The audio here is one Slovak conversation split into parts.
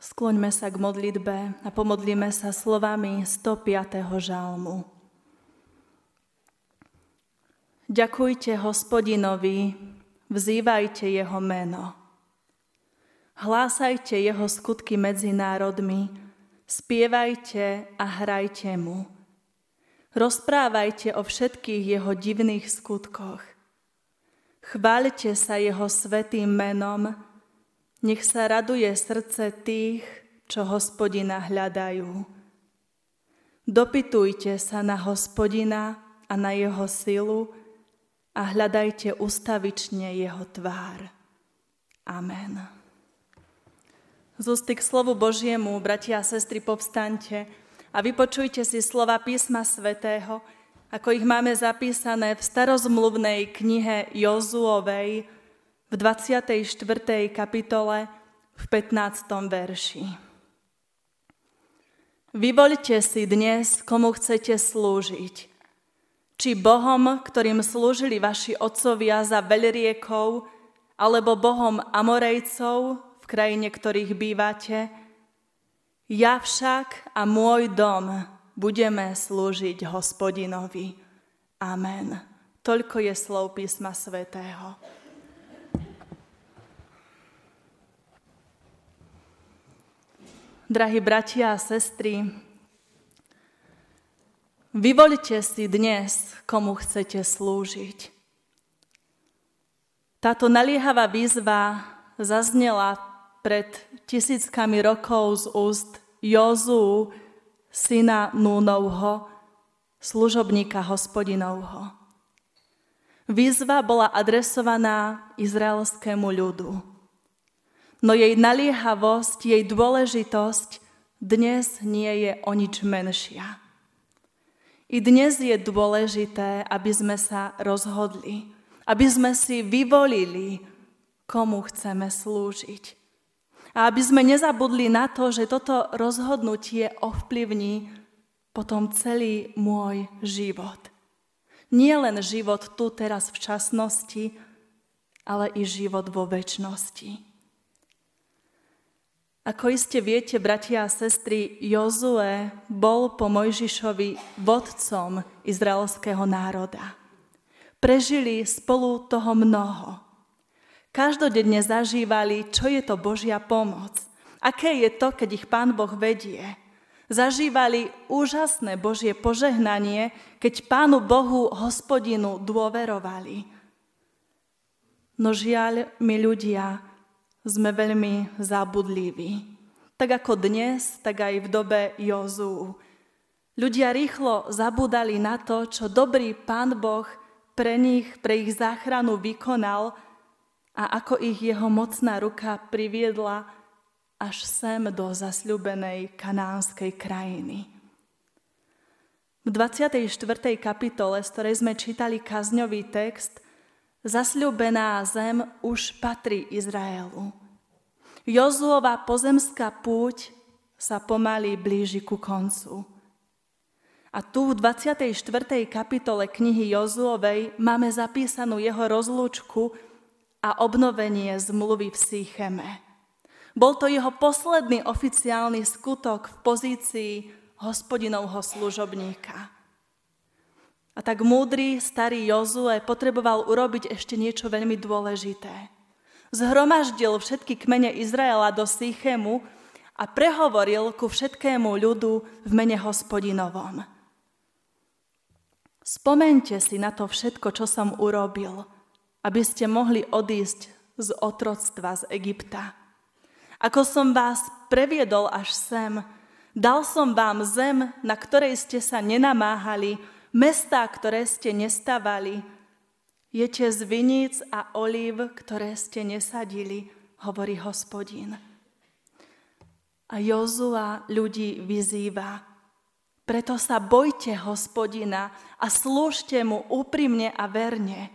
Skloňme sa k modlitbe a pomodlíme sa slovami 105. žalmu. Ďakujte hospodinovi, vzývajte jeho meno. Hlásajte jeho skutky medzi národmi, spievajte a hrajte mu. Rozprávajte o všetkých jeho divných skutkoch. Chváľte sa jeho svetým menom, nech sa raduje srdce tých, čo hospodina hľadajú. Dopytujte sa na hospodina a na jeho silu a hľadajte ustavične jeho tvár. Amen. Z ústy k slovu Božiemu, bratia a sestry, povstaňte a vypočujte si slova písma svätého, ako ich máme zapísané v starozmluvnej knihe Jozuovej, v 24. kapitole v 15. verši. Vyvoľte si dnes, komu chcete slúžiť. Či Bohom, ktorým slúžili vaši otcovia za veľriekov, alebo Bohom Amorejcov, v krajine ktorých bývate. Ja však a môj dom budeme slúžiť hospodinovi. Amen. Toľko je slov písma svätého. Drahí bratia a sestry, vyvoľte si dnes, komu chcete slúžiť. Táto naliehavá výzva zaznela pred tisíckami rokov z úst Jozu, syna Núnovho, služobníka hospodinovho. Výzva bola adresovaná izraelskému ľudu no jej naliehavosť, jej dôležitosť dnes nie je o nič menšia. I dnes je dôležité, aby sme sa rozhodli, aby sme si vyvolili, komu chceme slúžiť. A aby sme nezabudli na to, že toto rozhodnutie ovplyvní potom celý môj život. Nie len život tu teraz v časnosti, ale i život vo väčšnosti. Ako iste viete, bratia a sestry, Jozue bol po Mojžišovi vodcom izraelského národa. Prežili spolu toho mnoho. Každodenne zažívali, čo je to Božia pomoc. Aké je to, keď ich Pán Boh vedie. Zažívali úžasné Božie požehnanie, keď Pánu Bohu, hospodinu, dôverovali. No žiaľ, my ľudia, sme veľmi zabudliví. Tak ako dnes, tak aj v dobe Jozú. Ľudia rýchlo zabudali na to, čo dobrý Pán Boh pre nich, pre ich záchranu vykonal a ako ich jeho mocná ruka priviedla až sem do zasľubenej kanánskej krajiny. V 24. kapitole, z ktorej sme čítali kazňový text, Zasľúbená zem už patrí Izraelu. Jozuova pozemská púť sa pomaly blíži ku koncu. A tu v 24. kapitole knihy Jozuovej máme zapísanú jeho rozlúčku a obnovenie zmluvy v Sýcheme. Bol to jeho posledný oficiálny skutok v pozícii hospodinovho služobníka. A tak múdry starý Jozue potreboval urobiť ešte niečo veľmi dôležité. Zhromaždil všetky kmene Izraela do Sychému a prehovoril ku všetkému ľudu v mene hospodinovom. Spomente si na to všetko, čo som urobil, aby ste mohli odísť z otroctva z Egypta. Ako som vás previedol až sem, dal som vám zem, na ktorej ste sa nenamáhali, mestá, ktoré ste nestávali, jete z viníc a olív, ktoré ste nesadili, hovorí hospodin. A Jozua ľudí vyzýva, preto sa bojte hospodina a slúžte mu úprimne a verne.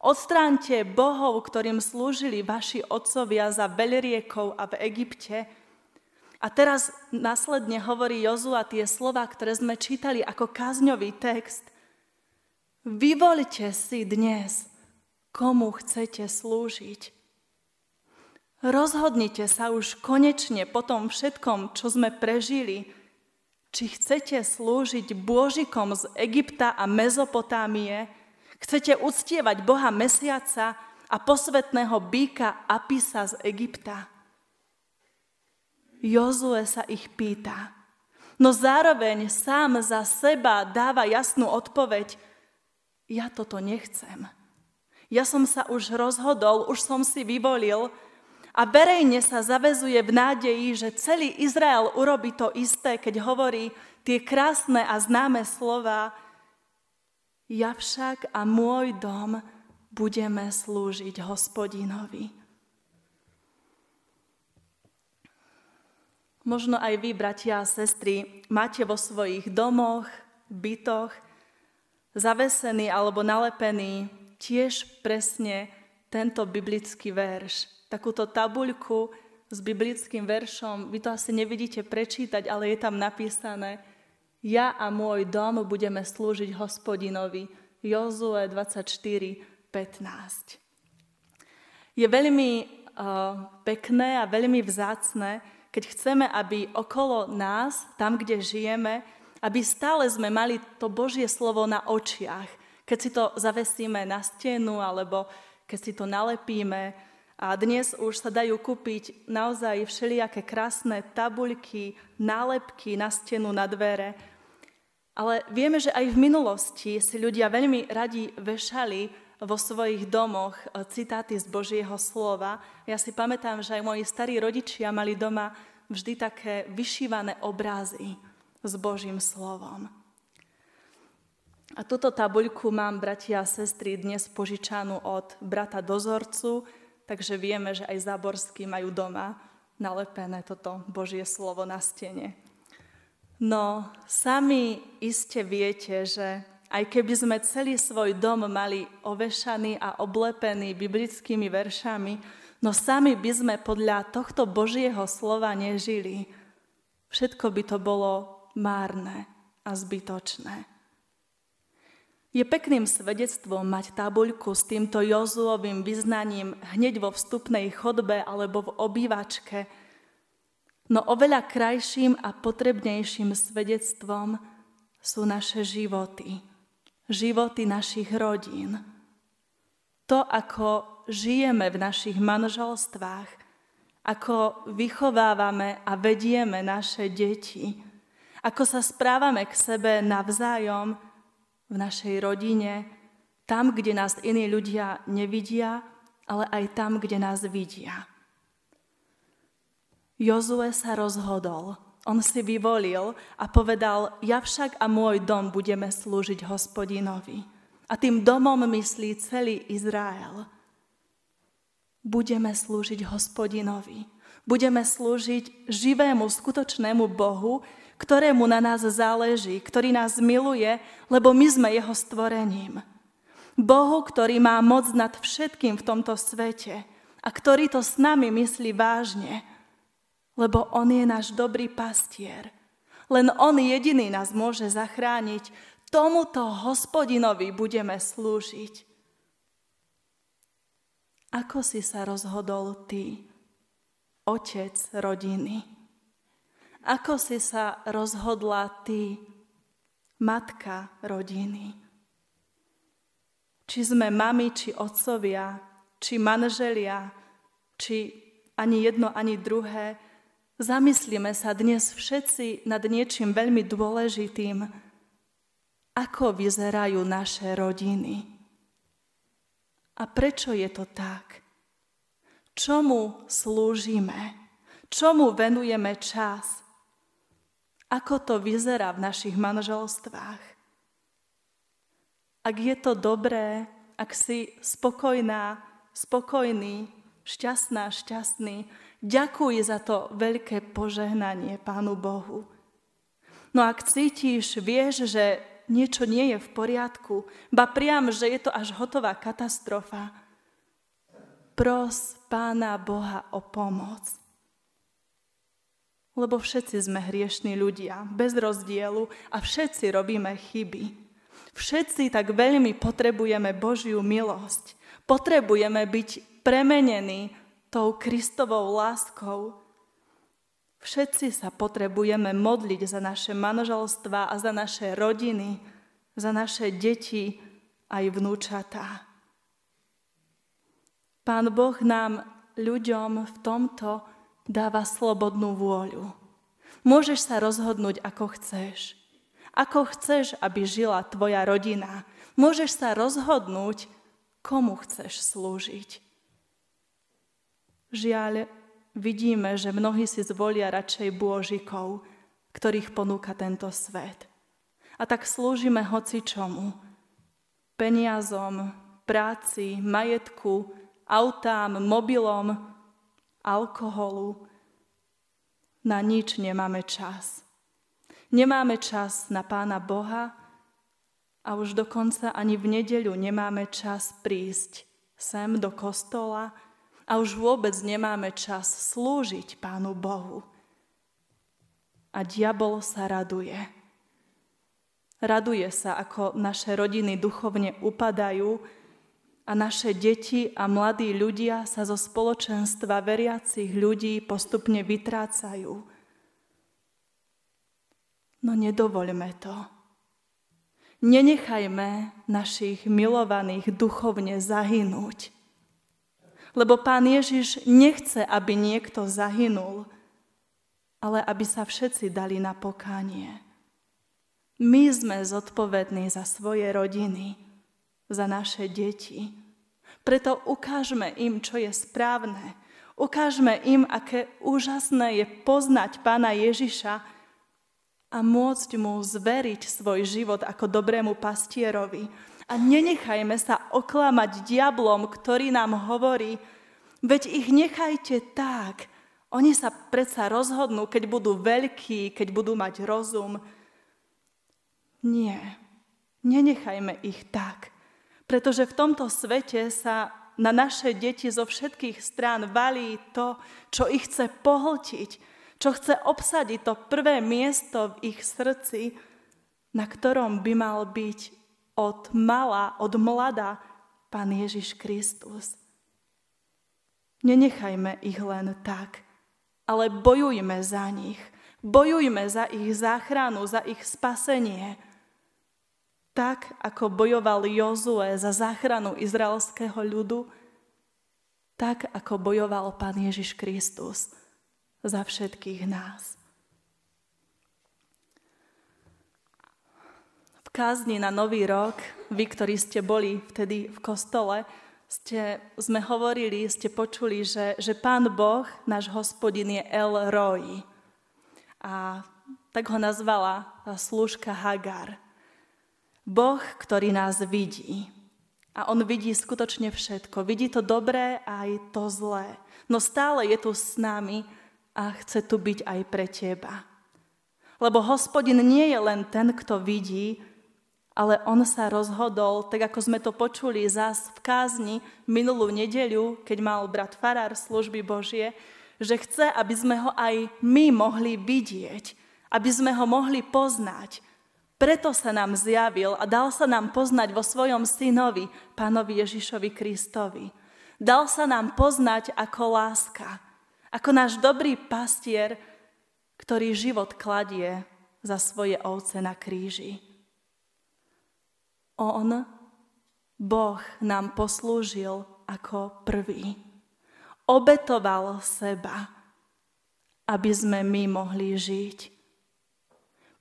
Odstránte bohov, ktorým slúžili vaši otcovia za veľriekov a v Egypte, a teraz následne hovorí Jozua tie slova, ktoré sme čítali ako kázňový text. Vyvoľte si dnes, komu chcete slúžiť. Rozhodnite sa už konečne po tom všetkom, čo sme prežili, či chcete slúžiť Božikom z Egypta a Mezopotámie, chcete uctievať Boha Mesiaca a posvetného býka Apisa z Egypta. Jozue sa ich pýta, no zároveň sám za seba dáva jasnú odpoveď, ja toto nechcem. Ja som sa už rozhodol, už som si vyvolil, a verejne sa zavezuje v nádeji, že celý Izrael urobí to isté, keď hovorí tie krásne a známe slova Ja však a môj dom budeme slúžiť hospodinovi. Možno aj vy, bratia a sestry, máte vo svojich domoch, bytoch, zavesený alebo nalepený tiež presne tento biblický verš takúto tabuľku s biblickým veršom. Vy to asi nevidíte prečítať, ale je tam napísané Ja a môj dom budeme slúžiť hospodinovi. Jozue 24, 15. Je veľmi uh, pekné a veľmi vzácne, keď chceme, aby okolo nás, tam, kde žijeme, aby stále sme mali to Božie slovo na očiach. Keď si to zavesíme na stenu, alebo keď si to nalepíme, a dnes už sa dajú kúpiť naozaj všelijaké krásne tabuľky, nálepky na stenu, na dvere. Ale vieme, že aj v minulosti si ľudia veľmi radi vešali vo svojich domoch citáty z Božieho slova. Ja si pamätám, že aj moji starí rodičia mali doma vždy také vyšívané obrazy s Božím slovom. A túto tabuľku mám, bratia a sestry, dnes požičanú od brata dozorcu, takže vieme, že aj záborskí majú doma nalepené toto Božie slovo na stene. No, sami iste viete, že aj keby sme celý svoj dom mali ovešaný a oblepený biblickými veršami, no sami by sme podľa tohto Božieho slova nežili. Všetko by to bolo márne a zbytočné. Je pekným svedectvom mať tabuľku s týmto Jozuovým vyznaním hneď vo vstupnej chodbe alebo v obývačke, no oveľa krajším a potrebnejším svedectvom sú naše životy, životy našich rodín. To, ako žijeme v našich manželstvách, ako vychovávame a vedieme naše deti, ako sa správame k sebe navzájom, v našej rodine, tam, kde nás iní ľudia nevidia, ale aj tam, kde nás vidia. Jozue sa rozhodol, on si vyvolil a povedal, ja však a môj dom budeme slúžiť hospodinovi. A tým domom myslí celý Izrael. Budeme slúžiť hospodinovi. Budeme slúžiť živému, skutočnému Bohu, ktorému na nás záleží, ktorý nás miluje, lebo my sme jeho stvorením. Bohu, ktorý má moc nad všetkým v tomto svete a ktorý to s nami myslí vážne, lebo On je náš dobrý pastier. Len On jediný nás môže zachrániť. Tomuto hospodinovi budeme slúžiť. Ako si sa rozhodol ty, otec rodiny? Ako si sa rozhodla ty, matka rodiny? Či sme mami, či otcovia, či manželia, či ani jedno, ani druhé, zamyslíme sa dnes všetci nad niečím veľmi dôležitým. Ako vyzerajú naše rodiny? A prečo je to tak? Čomu slúžime? Čomu venujeme čas? Ako to vyzerá v našich manželstvách? Ak je to dobré, ak si spokojná, spokojný, šťastná, šťastný, ďakuj za to veľké požehnanie Pánu Bohu. No ak cítiš, vieš, že niečo nie je v poriadku, ba priam, že je to až hotová katastrofa, pros Pána Boha o pomoc lebo všetci sme hriešní ľudia, bez rozdielu a všetci robíme chyby. Všetci tak veľmi potrebujeme Božiu milosť. Potrebujeme byť premenení tou Kristovou láskou. Všetci sa potrebujeme modliť za naše manželstva a za naše rodiny, za naše deti aj vnúčatá. Pán Boh nám ľuďom v tomto dáva slobodnú vôľu. Môžeš sa rozhodnúť, ako chceš. Ako chceš, aby žila tvoja rodina. Môžeš sa rozhodnúť, komu chceš slúžiť. Žiaľ, vidíme, že mnohí si zvolia radšej bôžikov, ktorých ponúka tento svet. A tak slúžime hoci čomu. Peniazom, práci, majetku, autám, mobilom, alkoholu. Na nič nemáme čas. Nemáme čas na Pána Boha a už dokonca ani v nedeľu nemáme čas prísť sem do kostola a už vôbec nemáme čas slúžiť Pánu Bohu. A diabol sa raduje. Raduje sa, ako naše rodiny duchovne upadajú, a naše deti a mladí ľudia sa zo spoločenstva veriacich ľudí postupne vytrácajú. No nedovoľme to. Nenechajme našich milovaných duchovne zahynúť. Lebo pán Ježiš nechce, aby niekto zahynul, ale aby sa všetci dali na pokánie. My sme zodpovední za svoje rodiny za naše deti. Preto ukážme im, čo je správne. Ukážme im, aké úžasné je poznať Pána Ježiša a môcť mu zveriť svoj život ako dobrému pastierovi. A nenechajme sa oklamať diablom, ktorý nám hovorí, veď ich nechajte tak. Oni sa predsa rozhodnú, keď budú veľkí, keď budú mať rozum. Nie, nenechajme ich tak. Pretože v tomto svete sa na naše deti zo všetkých strán valí to, čo ich chce pohltiť, čo chce obsadiť to prvé miesto v ich srdci, na ktorom by mal byť od mala, od mlada Pán Ježiš Kristus. Nenechajme ich len tak, ale bojujme za nich. Bojujme za ich záchranu, za ich spasenie – tak, ako bojoval Jozue za záchranu izraelského ľudu, tak, ako bojoval Pán Ježiš Kristus za všetkých nás. Kázni na Nový rok, vy, ktorí ste boli vtedy v kostole, ste, sme hovorili, ste počuli, že, že Pán Boh, náš hospodin, je El Roy. A tak ho nazvala služka Hagar. Boh, ktorý nás vidí. A on vidí skutočne všetko. Vidí to dobré aj to zlé. No stále je tu s nami a chce tu byť aj pre teba. Lebo hospodin nie je len ten, kto vidí, ale on sa rozhodol, tak ako sme to počuli zás v kázni minulú nedeľu, keď mal brat Farár služby Božie, že chce, aby sme ho aj my mohli vidieť, aby sme ho mohli poznať, preto sa nám zjavil a dal sa nám poznať vo svojom synovi, pánovi Ježišovi Kristovi. Dal sa nám poznať ako láska, ako náš dobrý pastier, ktorý život kladie za svoje ovce na kríži. On, Boh, nám poslúžil ako prvý. Obetoval seba, aby sme my mohli žiť.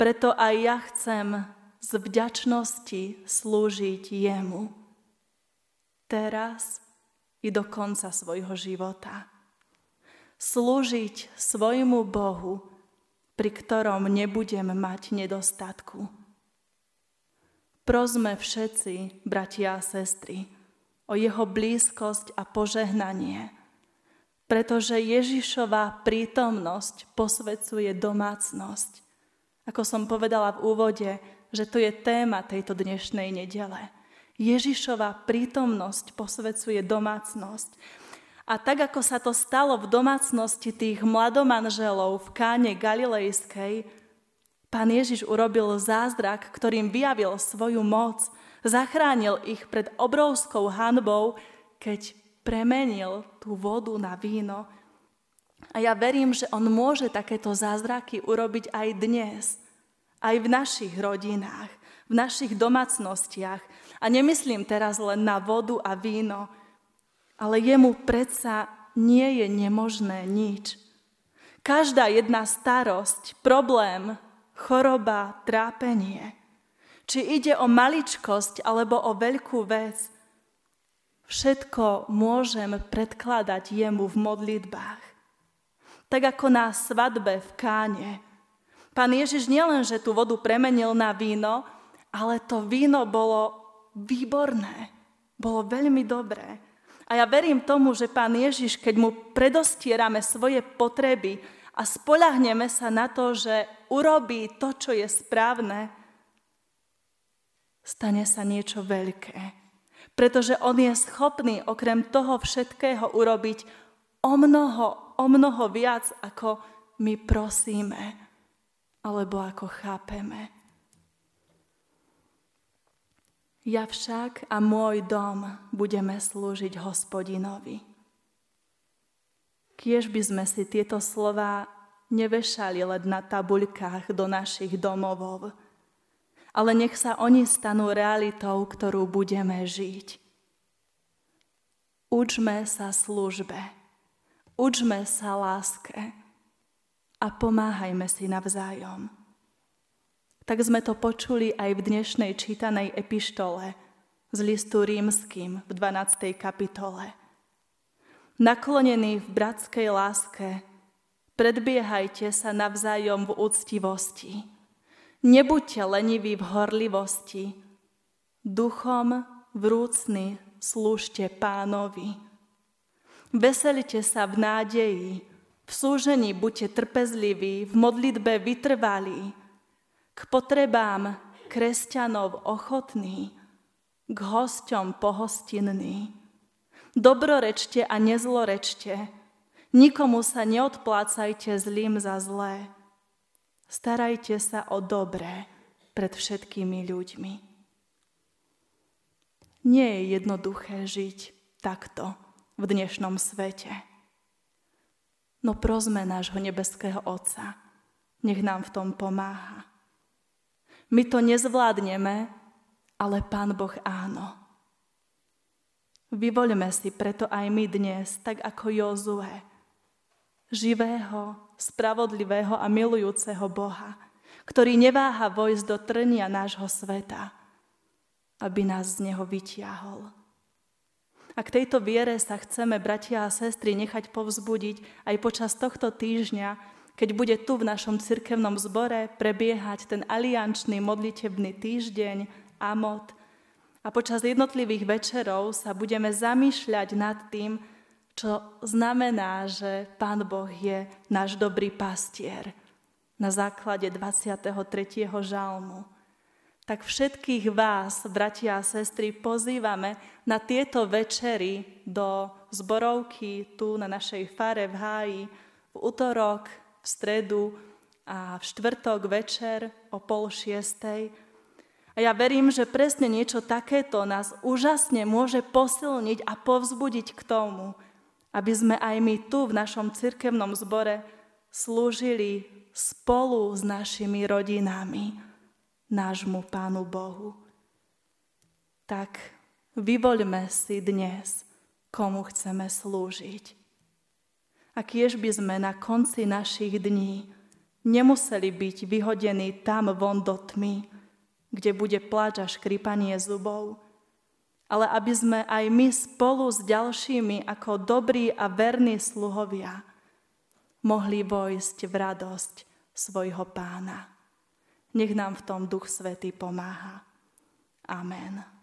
Preto aj ja chcem z vďačnosti slúžiť jemu. Teraz i do konca svojho života. Slúžiť svojmu Bohu, pri ktorom nebudem mať nedostatku. Prosme všetci, bratia a sestry, o jeho blízkosť a požehnanie, pretože Ježišová prítomnosť posvecuje domácnosť ako som povedala v úvode, že to je téma tejto dnešnej nedele. Ježišova prítomnosť posvecuje domácnosť. A tak, ako sa to stalo v domácnosti tých mladomanželov v káne Galilejskej, pán Ježiš urobil zázrak, ktorým vyjavil svoju moc, zachránil ich pred obrovskou hanbou, keď premenil tú vodu na víno. A ja verím, že on môže takéto zázraky urobiť aj dnes, aj v našich rodinách, v našich domácnostiach. A nemyslím teraz len na vodu a víno, ale jemu predsa nie je nemožné nič. Každá jedna starosť, problém, choroba, trápenie, či ide o maličkosť alebo o veľkú vec, všetko môžem predkladať jemu v modlitbách. Tak ako na svadbe v Káne. Pán Ježiš nielen, že tú vodu premenil na víno, ale to víno bolo výborné, bolo veľmi dobré. A ja verím tomu, že Pán Ježiš, keď mu predostierame svoje potreby a spolahneme sa na to, že urobí to, čo je správne, stane sa niečo veľké. Pretože On je schopný okrem toho všetkého urobiť o mnoho, o mnoho viac, ako my prosíme alebo ako chápeme. Ja však a môj dom budeme slúžiť hospodinovi. Kiež by sme si tieto slova nevešali len na tabuľkách do našich domovov, ale nech sa oni stanú realitou, ktorú budeme žiť. Učme sa službe, učme sa láske a pomáhajme si navzájom tak sme to počuli aj v dnešnej čítanej epištole z listu rímským v 12. kapitole. Naklonení v bratskej láske, predbiehajte sa navzájom v úctivosti. Nebuďte leniví v horlivosti, duchom vrúcny slúžte pánovi. Veselite sa v nádeji, v súžení buďte trpezliví, v modlitbe vytrvalí, k potrebám kresťanov ochotný, k hosťom pohostinný. Dobrorečte a nezlorečte, nikomu sa neodplácajte zlým za zlé. Starajte sa o dobré pred všetkými ľuďmi. Nie je jednoduché žiť takto v dnešnom svete. No prosme nášho nebeského Otca, nech nám v tom pomáha. My to nezvládneme, ale Pán Boh áno. Vyvoľme si preto aj my dnes, tak ako Jozue, živého, spravodlivého a milujúceho Boha, ktorý neváha vojsť do trnia nášho sveta, aby nás z neho vytiahol. A k tejto viere sa chceme, bratia a sestry, nechať povzbudiť aj počas tohto týždňa, keď bude tu v našom cirkevnom zbore prebiehať ten aliančný modlitebný týždeň, Amot, a počas jednotlivých večerov sa budeme zamýšľať nad tým, čo znamená, že Pán Boh je náš dobrý pastier na základe 23. žalmu. Tak všetkých vás, bratia a sestry, pozývame na tieto večery do zborovky tu na našej fare v háji v útorok v stredu a v štvrtok večer o pol šiestej. A ja verím, že presne niečo takéto nás úžasne môže posilniť a povzbudiť k tomu, aby sme aj my tu v našom cirkevnom zbore slúžili spolu s našimi rodinami nášmu Pánu Bohu. Tak vyvoľme si dnes, komu chceme slúžiť a kiež by sme na konci našich dní nemuseli byť vyhodení tam von do tmy, kde bude pláč a škripanie zubov, ale aby sme aj my spolu s ďalšími ako dobrí a verní sluhovia mohli vojsť v radosť svojho pána. Nech nám v tom Duch Svetý pomáha. Amen.